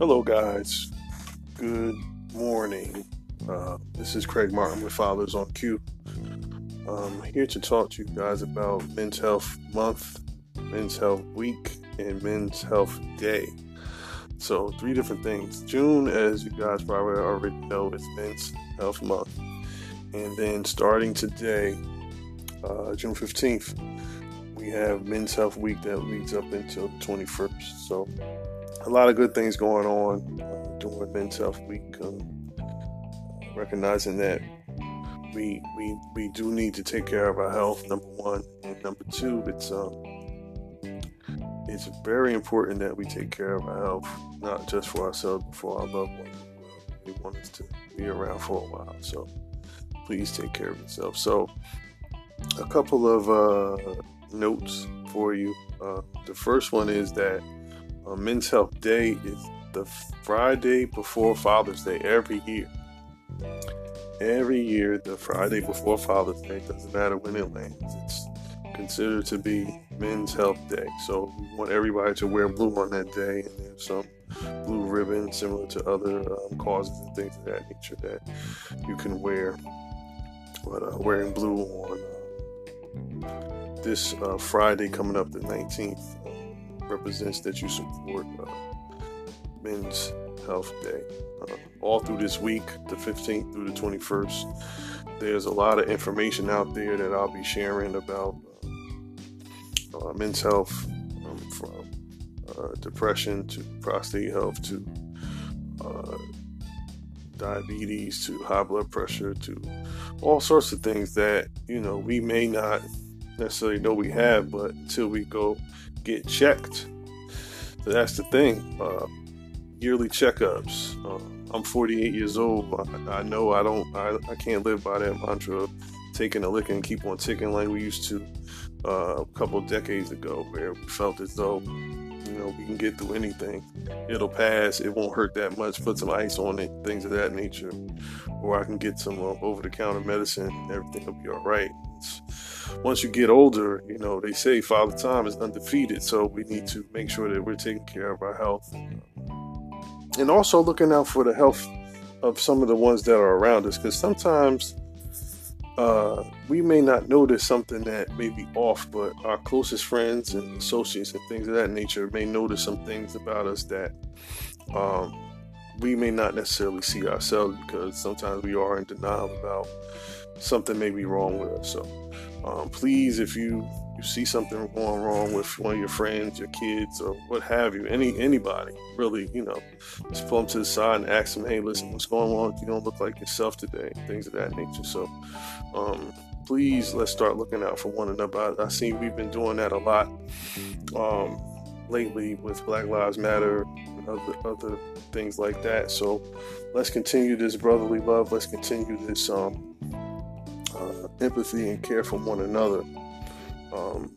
Hello, guys. Good morning. Uh, this is Craig Martin with Fathers on Cue. I'm here to talk to you guys about Men's Health Month, Men's Health Week, and Men's Health Day. So, three different things. June, as you guys probably already know, is Men's Health Month. And then starting today, uh, June 15th, we have Men's Health Week that leads up until the 21st. So, a lot of good things going on uh, during Men's Health Week. Um, recognizing that we we we do need to take care of our health. Number one, and number two, it's um it's very important that we take care of our health, not just for ourselves, but for our loved ones. We want us to be around for a while, so please take care of yourself. So, a couple of uh, notes for you. Uh, the first one is that uh, Men's Health Day is the Friday before Father's Day every year. Every year, the Friday before Father's Day, doesn't matter when it lands, it's considered to be Men's Health Day. So we want everybody to wear blue on that day, and there's some blue ribbon similar to other um, causes and things of that nature that you can wear. But uh, wearing blue on uh, this uh, Friday coming up, the 19th, represents that you support uh, Men's Health Day. Uh, all through this week, the 15th through the 21st, there's a lot of information out there that I'll be sharing about uh, uh men's health, um, from uh, depression to prostate health to uh, diabetes to high blood pressure to all sorts of things that you know we may not necessarily know we have, but until we go get checked. That's the thing. Uh, yearly checkups. Uh, I'm 48 years old. I, I know I don't. I, I, can't live by that mantra of taking a lick and keep on ticking like we used to uh, a couple decades ago, where we felt as though you know we can get through anything. It'll pass. It won't hurt that much. Put some ice on it. Things of that nature. Or I can get some uh, over-the-counter medicine. everything will be all right. Once you get older, you know, they say Father Time is undefeated. So we need to make sure that we're taking care of our health. And also looking out for the health of some of the ones that are around us. Because sometimes uh, we may not notice something that may be off, but our closest friends and associates and things of that nature may notice some things about us that um, we may not necessarily see ourselves because sometimes we are in denial about something may be wrong with us. So um, please, if you you see something going wrong with one of your friends, your kids, or what have you, any anybody, really, you know, just pull them to the side and ask them, hey, listen, what's going on? You don't look like yourself today, things of that nature. So, um, please, let's start looking out for one another. I, see we've been doing that a lot um, lately with Black Lives Matter other other things like that. So, let's continue this brotherly love. Let's continue this um, empathy and care for one another. Um,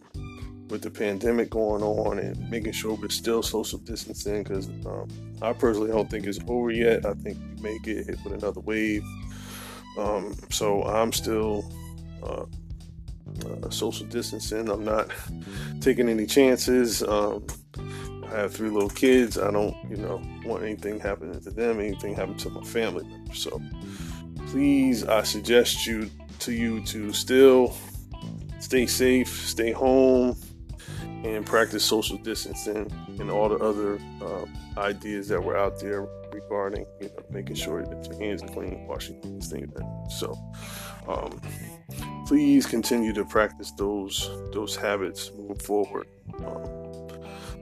with the pandemic going on and making sure we're still social distancing because um, I personally don't think it's over yet. I think we may get hit with another wave. Um, so I'm still uh, uh, social distancing. I'm not taking any chances. Um, I have three little kids. I don't, you know, want anything happening to them, anything happen to my family members. So please, I suggest you to you to still stay safe, stay home, and practice social distancing and all the other uh, ideas that were out there regarding you know making sure that your hands are clean, washing these things. So, um, please continue to practice those those habits moving forward. Um,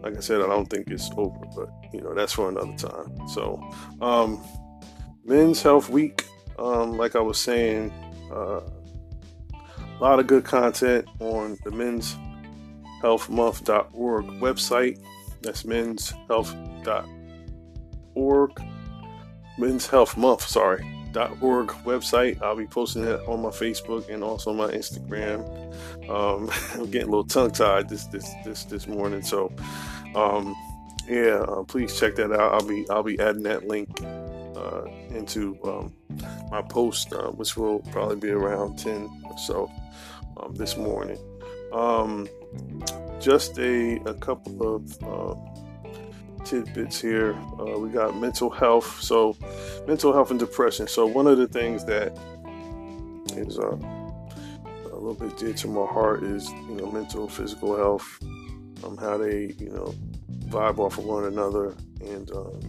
like I said, I don't think it's over, but you know that's for another time. So, um, Men's Health Week, um, like I was saying. Uh, a lot of good content on the men's healthmonth.org website. That's men's health.org. Men's Health Month, sorry, .org website. I'll be posting it on my Facebook and also my Instagram. Um, I'm getting a little tongue tied this this this this morning, so um, yeah, uh, please check that out. I'll be I'll be adding that link uh, into um, my post, uh, which will probably be around 10 or so um, this morning. Um, just a, a couple of uh, tidbits here. Uh, we got mental health. So, mental health and depression. So, one of the things that is uh, a little bit dear to my heart is you know mental, physical health, um, how they you know vibe off of one another, and um,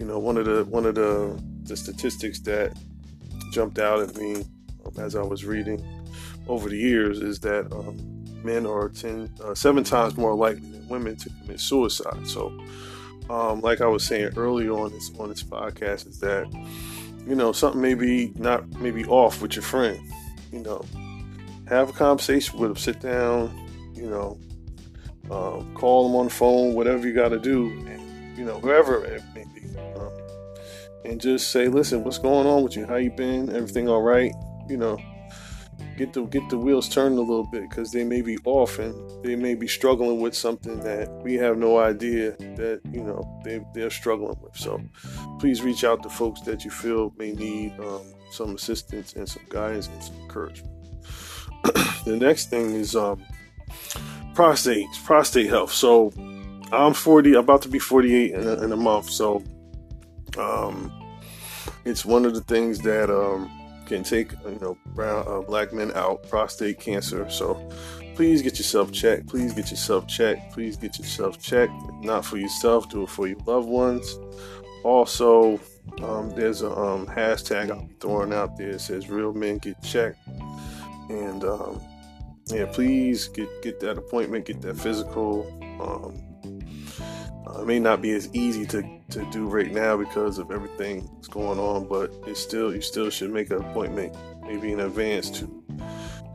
you know one of the one of the the statistics that jumped out at me as I was reading over the years is that um, men are 10, uh, seven times more likely than women to commit suicide. So, um, like I was saying earlier on this on this podcast, is that you know something maybe not maybe off with your friend. You know, have a conversation with them, sit down, you know, um, call them on the phone, whatever you got to do, and, you know, whoever it may and just say, listen, what's going on with you? How you been? Everything all right? You know, get the get the wheels turned a little bit because they may be off and they may be struggling with something that we have no idea that you know they they're struggling with. So please reach out to folks that you feel may need um, some assistance and some guidance and some encouragement. the next thing is um, prostate prostate health. So I'm 40, about to be 48 in a, in a month. So um, it's one of the things that um, can take you know brown uh, black men out prostate cancer. So please get yourself checked. Please get yourself checked. Please get yourself checked. Not for yourself do it for your loved ones. Also um, there's a um, hashtag i'll be throwing out there. It says real men get checked. And um, yeah please get get that appointment get that physical um, uh, it may not be as easy to, to do right now because of everything that's going on, but it's still you still should make an appointment maybe in advance to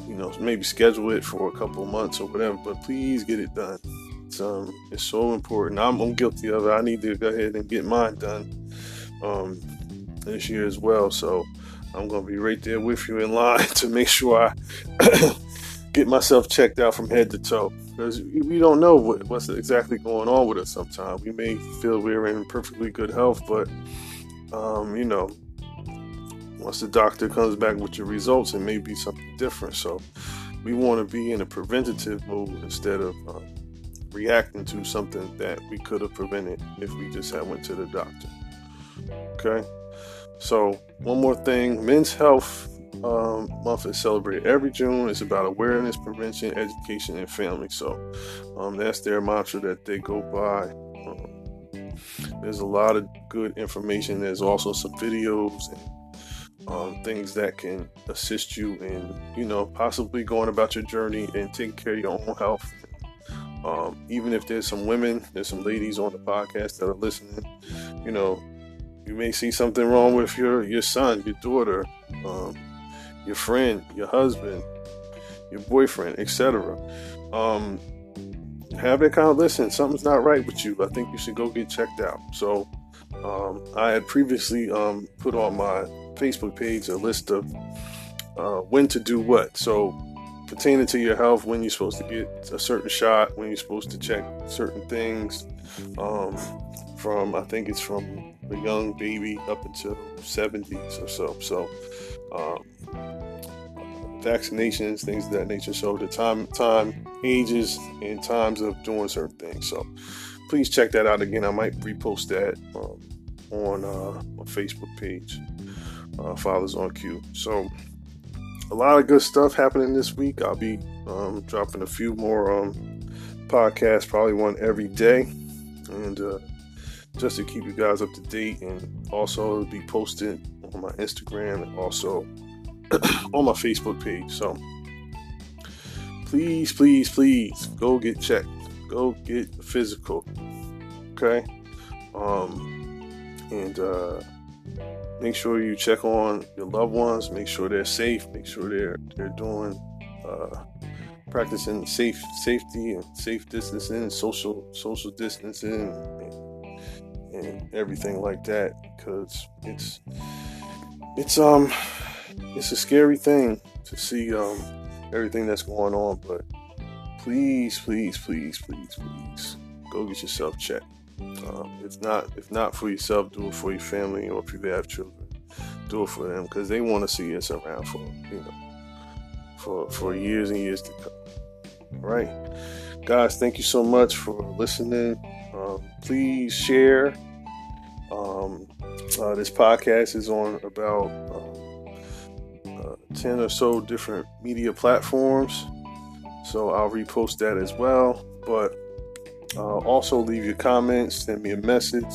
you know maybe schedule it for a couple months or whatever. But please get it done. It's um it's so important. I'm, I'm guilty of it. I need to go ahead and get mine done um, this year as well. So I'm gonna be right there with you in line to make sure I get myself checked out from head to toe because we don't know what, what's exactly going on with us sometimes. We may feel we're in perfectly good health, but, um, you know, once the doctor comes back with your results, it may be something different. So we want to be in a preventative mode instead of um, reacting to something that we could have prevented if we just had went to the doctor. Okay. So one more thing, men's health um, month is celebrated every June. It's about awareness, prevention, education, and family. So um, that's their mantra that they go by. Um, there's a lot of good information. There's also some videos and um, things that can assist you in, you know, possibly going about your journey and taking care of your own health. Um, even if there's some women, there's some ladies on the podcast that are listening. You know, you may see something wrong with your your son, your daughter. Um, your friend, your husband, your boyfriend, etc. Um, have that kind of listen. Something's not right with you. I think you should go get checked out. So, um, I had previously um, put on my Facebook page a list of uh, when to do what. So, pertaining to your health, when you're supposed to get a certain shot, when you're supposed to check certain things. Um, from I think it's from a young baby up until 70s or so. So, um, vaccinations, things of that nature. So the time, time, ages, and times of doing certain things. So please check that out again. I might repost that um, on uh, my Facebook page, uh, Fathers on Cue. So a lot of good stuff happening this week. I'll be um, dropping a few more um, podcasts, probably one every day, and uh, just to keep you guys up to date, and also be posted on my Instagram and also on my Facebook page. So please, please, please go get checked. Go get physical. Okay? Um, and uh, make sure you check on your loved ones. Make sure they're safe. Make sure they're they're doing uh, practicing safe safety and safe distancing, social social distancing, and, and everything like that. Because it's it's um it's a scary thing to see um, everything that's going on, but please, please, please, please, please go get yourself checked. Um, if not, if not for yourself, do it for your family, or if you have children, do it for them because they want to see us around for you know for for years and years to come. All right, guys, thank you so much for listening. Um, please share. Um, uh, this podcast is on about um, uh, 10 or so different media platforms. So I'll repost that as well. But uh, also leave your comments, send me a message.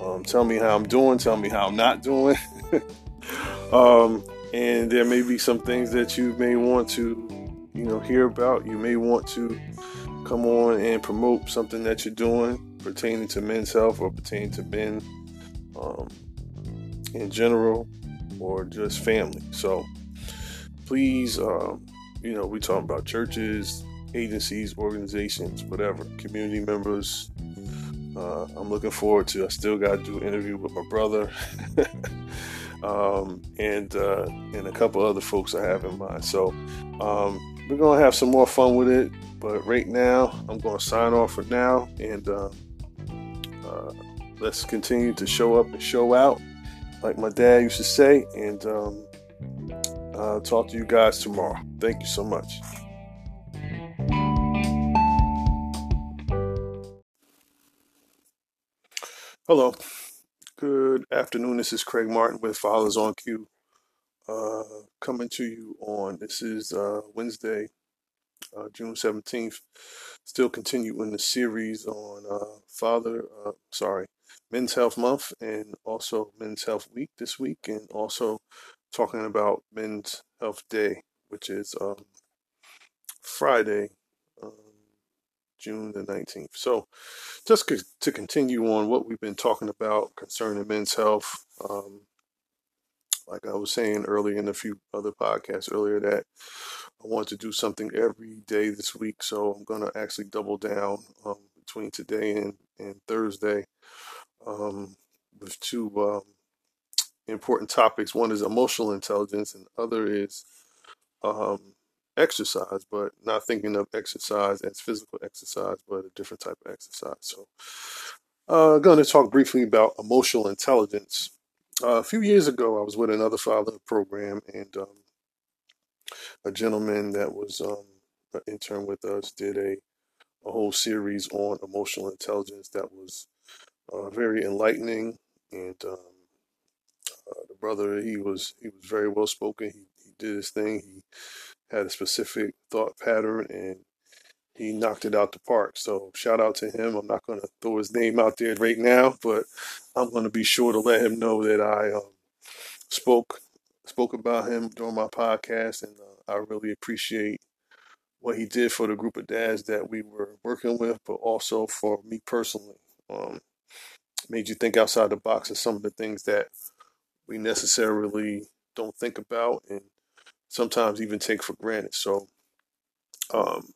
Um, tell me how I'm doing, tell me how I'm not doing. um, and there may be some things that you may want to, you know, hear about. You may want to come on and promote something that you're doing pertaining to men's health or pertaining to men um, in general or just family. So please, um, you know, we talking about churches, agencies, organizations, whatever, community members. Uh, I'm looking forward to. I still got to do interview with my brother, um, and uh, and a couple other folks I have in mind. So um, we're gonna have some more fun with it. But right now, I'm gonna sign off for now, and uh, uh let's continue to show up and show out, like my dad used to say. And um, talk to you guys tomorrow. Thank you so much. Hello. Good afternoon. This is Craig Martin with Fathers on Cue. Uh, coming to you on this is uh, Wednesday, uh, June 17th. Still continuing the series on uh, Father, uh, sorry, Men's Health Month and also Men's Health Week this week, and also talking about Men's Health Day, which is um, Friday, um, June the 19th. So, just to continue on what we've been talking about concerning men's health, um, like I was saying earlier in a few other podcasts earlier, that I want to do something every day this week. So, I'm going to actually double down um, between today and, and Thursday um, with two um, important topics. One is emotional intelligence, and other is um, exercise, but not thinking of exercise as physical exercise, but a different type of exercise. So, uh, going to talk briefly about emotional intelligence. A few years ago, I was with another father program, and um, a gentleman that was um, an intern with us did a, a whole series on emotional intelligence that was uh, very enlightening. And um, uh, the brother, he was he was very well spoken. He, he did his thing. He had a specific thought pattern and he knocked it out the park. So shout out to him. I'm not going to throw his name out there right now, but I'm going to be sure to let him know that I um, spoke spoke about him during my podcast, and uh, I really appreciate what he did for the group of dads that we were working with, but also for me personally. Um, made you think outside the box of some of the things that we necessarily don't think about, and sometimes even take for granted. So, um,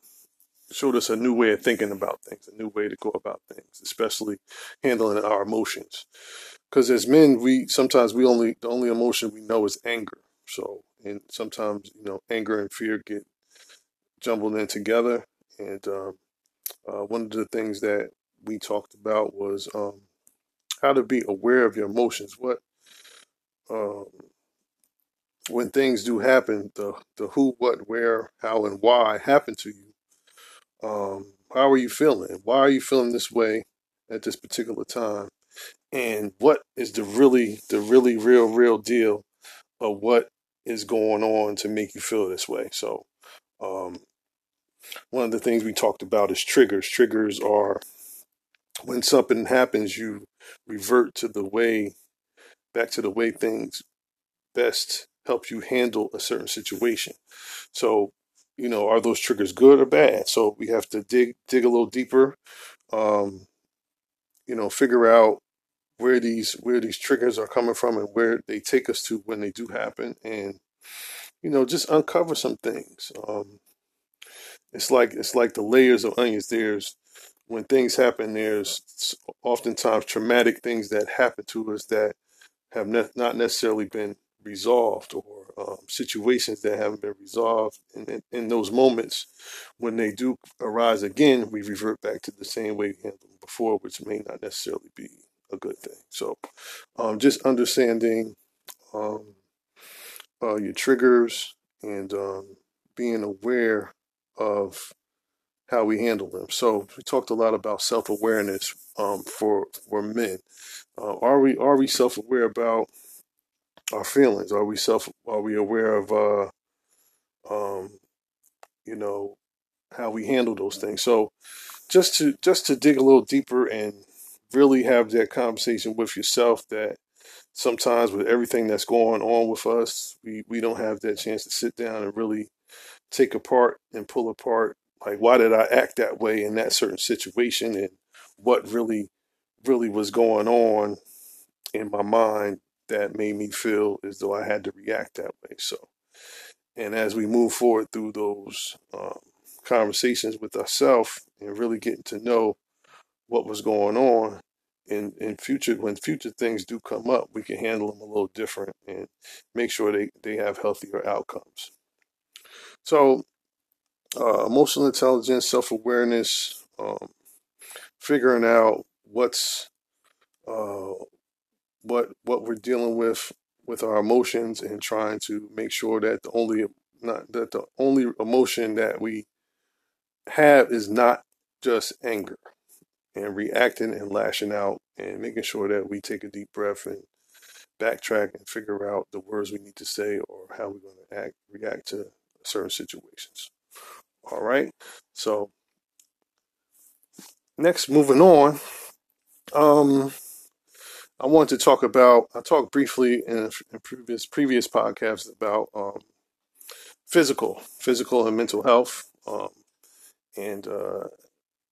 showed us a new way of thinking about things, a new way to go about things, especially handling our emotions. Because as men, we sometimes we only the only emotion we know is anger. So, and sometimes you know anger and fear get jumbled in together. And um, uh, one of the things that we talked about was um, how to be aware of your emotions. What um, when things do happen, the the who, what, where, how, and why happen to you. Um, how are you feeling? Why are you feeling this way at this particular time? And what is the really, the really, real, real deal of what is going on to make you feel this way? So, um, one of the things we talked about is triggers. Triggers are when something happens, you revert to the way, back to the way things best help you handle a certain situation. So, you know, are those triggers good or bad? So we have to dig dig a little deeper, um, you know, figure out where these where these triggers are coming from and where they take us to when they do happen, and you know, just uncover some things. Um, it's like it's like the layers of onions. There's when things happen, there's oftentimes traumatic things that happen to us that have ne- not necessarily been resolved or um, situations that haven't been resolved. And in, in, those moments, when they do arise again, we revert back to the same way we handled them before, which may not necessarily be a good thing. So, um, just understanding um, uh, your triggers and um, being aware of how we handle them. So we talked a lot about self awareness um, for for men. Uh, are we are we self aware about our feelings? Are we self are we aware of uh, um, you know how we handle those things? So just to just to dig a little deeper and really have that conversation with yourself that sometimes with everything that's going on with us, we, we don't have that chance to sit down and really take apart and pull apart like why did I act that way in that certain situation and what really really was going on in my mind that made me feel as though I had to react that way. So, and as we move forward through those um, conversations with ourselves and really getting to know what was going on in in future when future things do come up, we can handle them a little different and make sure they they have healthier outcomes. So, uh, emotional intelligence, self awareness, um, figuring out what's uh, what what we're dealing with with our emotions and trying to make sure that the only not that the only emotion that we have is not just anger and reacting and lashing out and making sure that we take a deep breath and backtrack and figure out the words we need to say or how we're going to act react to certain situations. All right? So next moving on um I wanted to talk about. I talked briefly in, in previous previous podcasts about um, physical, physical and mental health, um, and uh,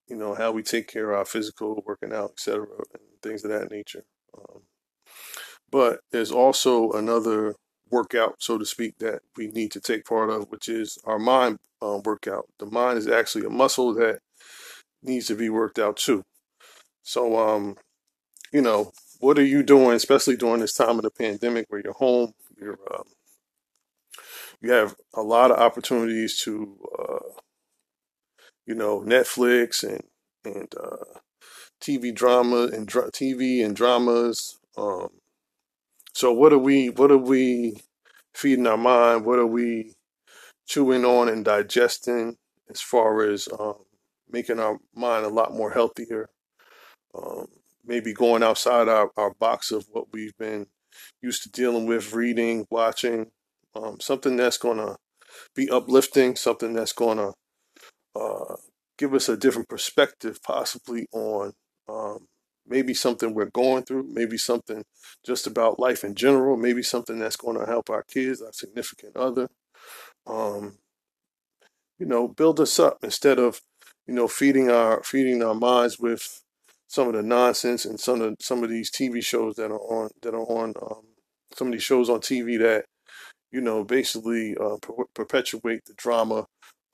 you know how we take care of our physical, working out, etc., and things of that nature. Um, but there's also another workout, so to speak, that we need to take part of, which is our mind uh, workout. The mind is actually a muscle that needs to be worked out too. So, um, you know, what are you doing, especially during this time of the pandemic where you're home, you're, uh, you have a lot of opportunities to, uh, you know, Netflix and, and, uh, TV drama and TV and dramas. Um, so what are we, what are we feeding our mind? What are we chewing on and digesting as far as, um, making our mind a lot more healthier? Um, maybe going outside our, our box of what we've been used to dealing with, reading, watching, um, something that's going to be uplifting, something that's going to uh, give us a different perspective, possibly on um, maybe something we're going through, maybe something just about life in general, maybe something that's going to help our kids, our significant other. Um, you know, build us up instead of, you know, feeding our feeding our minds with some of the nonsense and some of some of these TV shows that are on that are on um, some of these shows on TV that you know basically uh, per- perpetuate the drama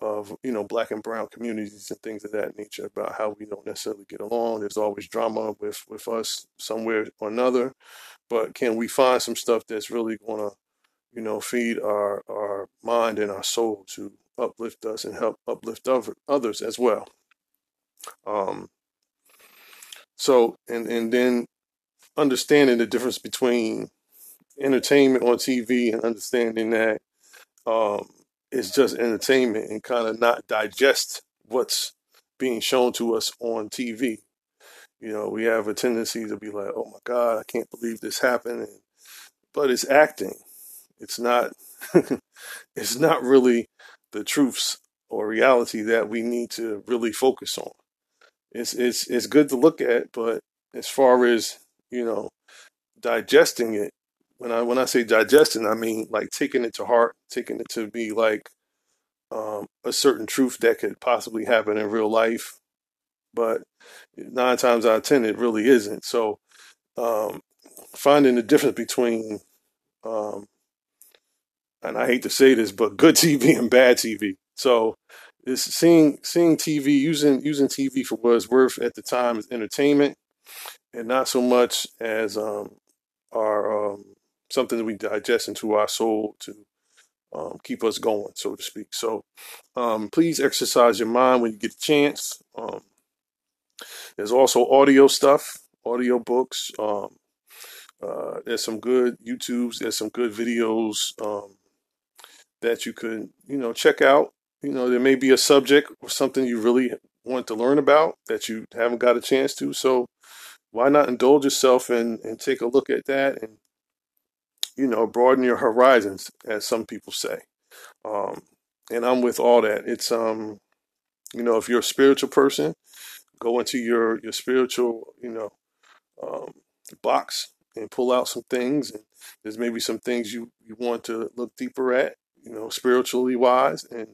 of you know black and brown communities and things of that nature about how we don't necessarily get along. There's always drama with with us somewhere or another, but can we find some stuff that's really going to you know feed our our mind and our soul to uplift us and help uplift other, others as well. Um, so, and, and then understanding the difference between entertainment on TV and understanding that um, it's just entertainment and kind of not digest what's being shown to us on TV. You know, we have a tendency to be like, "Oh my God, I can't believe this happened," but it's acting. It's not. it's not really the truths or reality that we need to really focus on it's it's it's good to look at, but as far as you know, digesting it, when I when I say digesting, I mean like taking it to heart, taking it to be like um, a certain truth that could possibly happen in real life, but nine times out of ten, it really isn't. So, um, finding the difference between, um, and I hate to say this, but good TV and bad TV. So, is seeing seeing TV using using TV for what it's worth at the time is entertainment, and not so much as um, our um, something that we digest into our soul to um, keep us going, so to speak. So um, please exercise your mind when you get a chance. Um, there's also audio stuff, audio books. Um, uh, there's some good YouTubes. There's some good videos that you could you know check out you know, there may be a subject or something you really want to learn about that you haven't got a chance to. So why not indulge yourself and, and take a look at that and, you know, broaden your horizons, as some people say. Um, and I'm with all that. It's, um, you know, if you're a spiritual person, go into your, your spiritual, you know, um, box and pull out some things. And there's maybe some things you, you want to look deeper at, you know, spiritually wise and,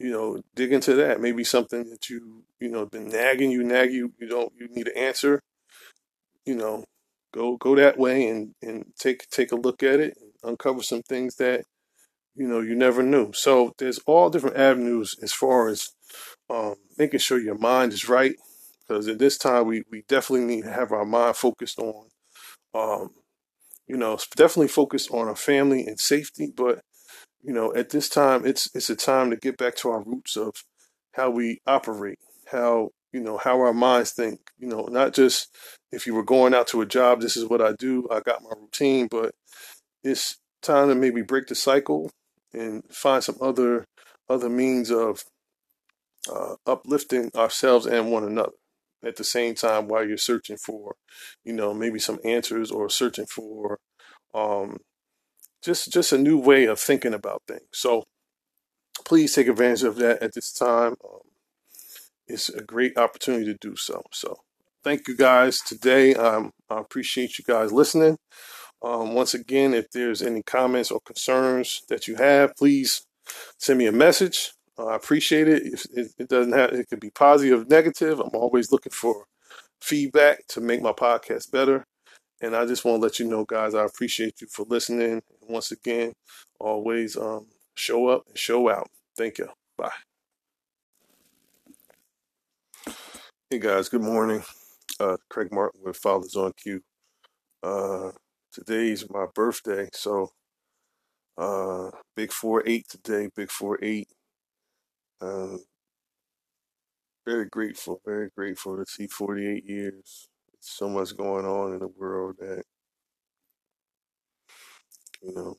you know, dig into that. Maybe something that you, you know, been nagging you, nag you, you don't, you need an answer, you know, go, go that way and, and take, take a look at it uncover some things that, you know, you never knew. So there's all different avenues as far as, um, making sure your mind is right. Because at this time, we, we definitely need to have our mind focused on, um, you know, definitely focused on our family and safety, but you know, at this time, it's it's a time to get back to our roots of how we operate, how you know how our minds think. You know, not just if you were going out to a job, this is what I do. I got my routine, but it's time to maybe break the cycle and find some other other means of uh, uplifting ourselves and one another at the same time while you're searching for, you know, maybe some answers or searching for um, just just a new way of thinking about things. So please take advantage of that at this time. Um, it's a great opportunity to do so. So thank you guys today. Um, I appreciate you guys listening. Um, once again, if there's any comments or concerns that you have, please send me a message. Uh, I appreciate it. If it, it doesn't have, it could be positive negative. I'm always looking for feedback to make my podcast better. And I just want to let you know, guys, I appreciate you for listening. Once again, always um, show up and show out. Thank you. Bye. Hey, guys, good morning. Uh, Craig Martin with Fathers on Cue. Uh, today's my birthday, so uh, big 4 8 today, big 4 8. Um, very grateful, very grateful to see 48 years. So much going on in the world that You know,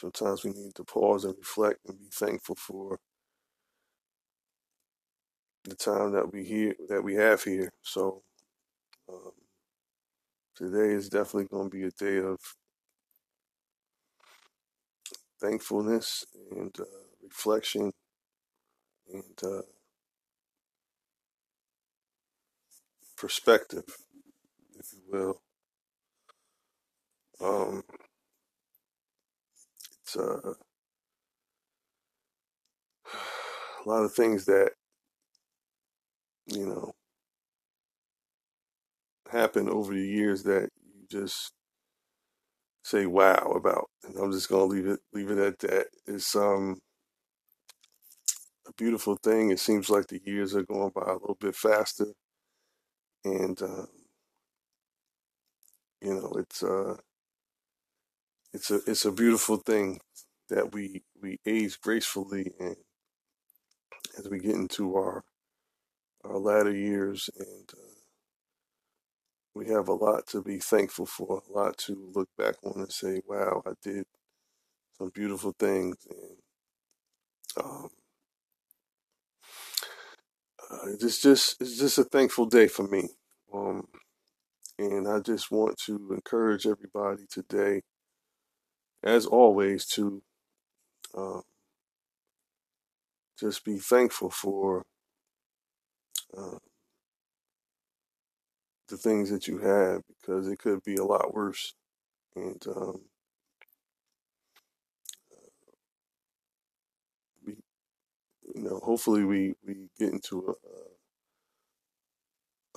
sometimes we need to pause and reflect and be thankful for the time that we here that we have here. So um, today is definitely going to be a day of thankfulness and uh, reflection and uh, perspective, if you will. Um, it's uh, a lot of things that you know happen over the years that you just say wow about. And i'm just to leave it leave it at that. It's um a beautiful thing. It seems like the years are going by a little bit faster and uh, you know it's uh it's a it's a beautiful thing that we we age gracefully and as we get into our our latter years and uh, we have a lot to be thankful for, a lot to look back on and say, wow, I did some beautiful things. And um, uh, it's just it's just a thankful day for me. Um, and I just want to encourage everybody today, as always, to uh, just be thankful for uh, the things that you have because it could be a lot worse. And um, we, you know, hopefully we we get into a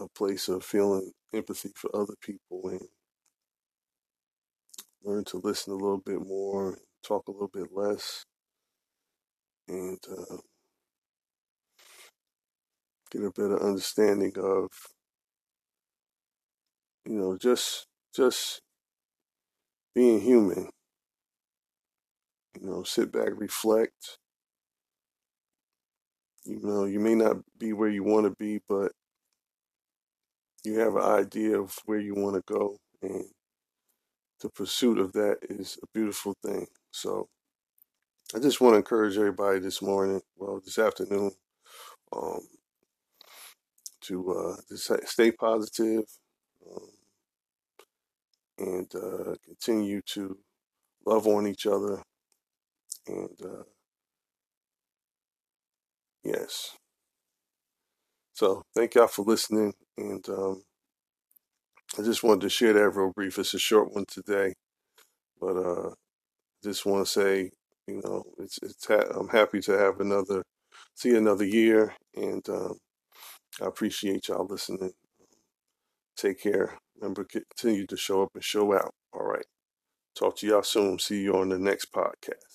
a place of feeling empathy for other people and learn to listen a little bit more, talk a little bit less, and uh, get a better understanding of you know just just being human. You know, sit back, reflect. You know, you may not be where you want to be, but you have an idea of where you want to go, and the pursuit of that is a beautiful thing. So, I just want to encourage everybody this morning, well, this afternoon, um, to uh, stay positive um, and uh, continue to love on each other. And uh, yes, so thank y'all for listening. And um, I just wanted to share that real brief. It's a short one today, but uh, just want to say, you know, it's it's ha- I'm happy to have another see another year, and um, I appreciate y'all listening. Take care. Remember, continue to show up and show out. All right. Talk to y'all soon. See you on the next podcast.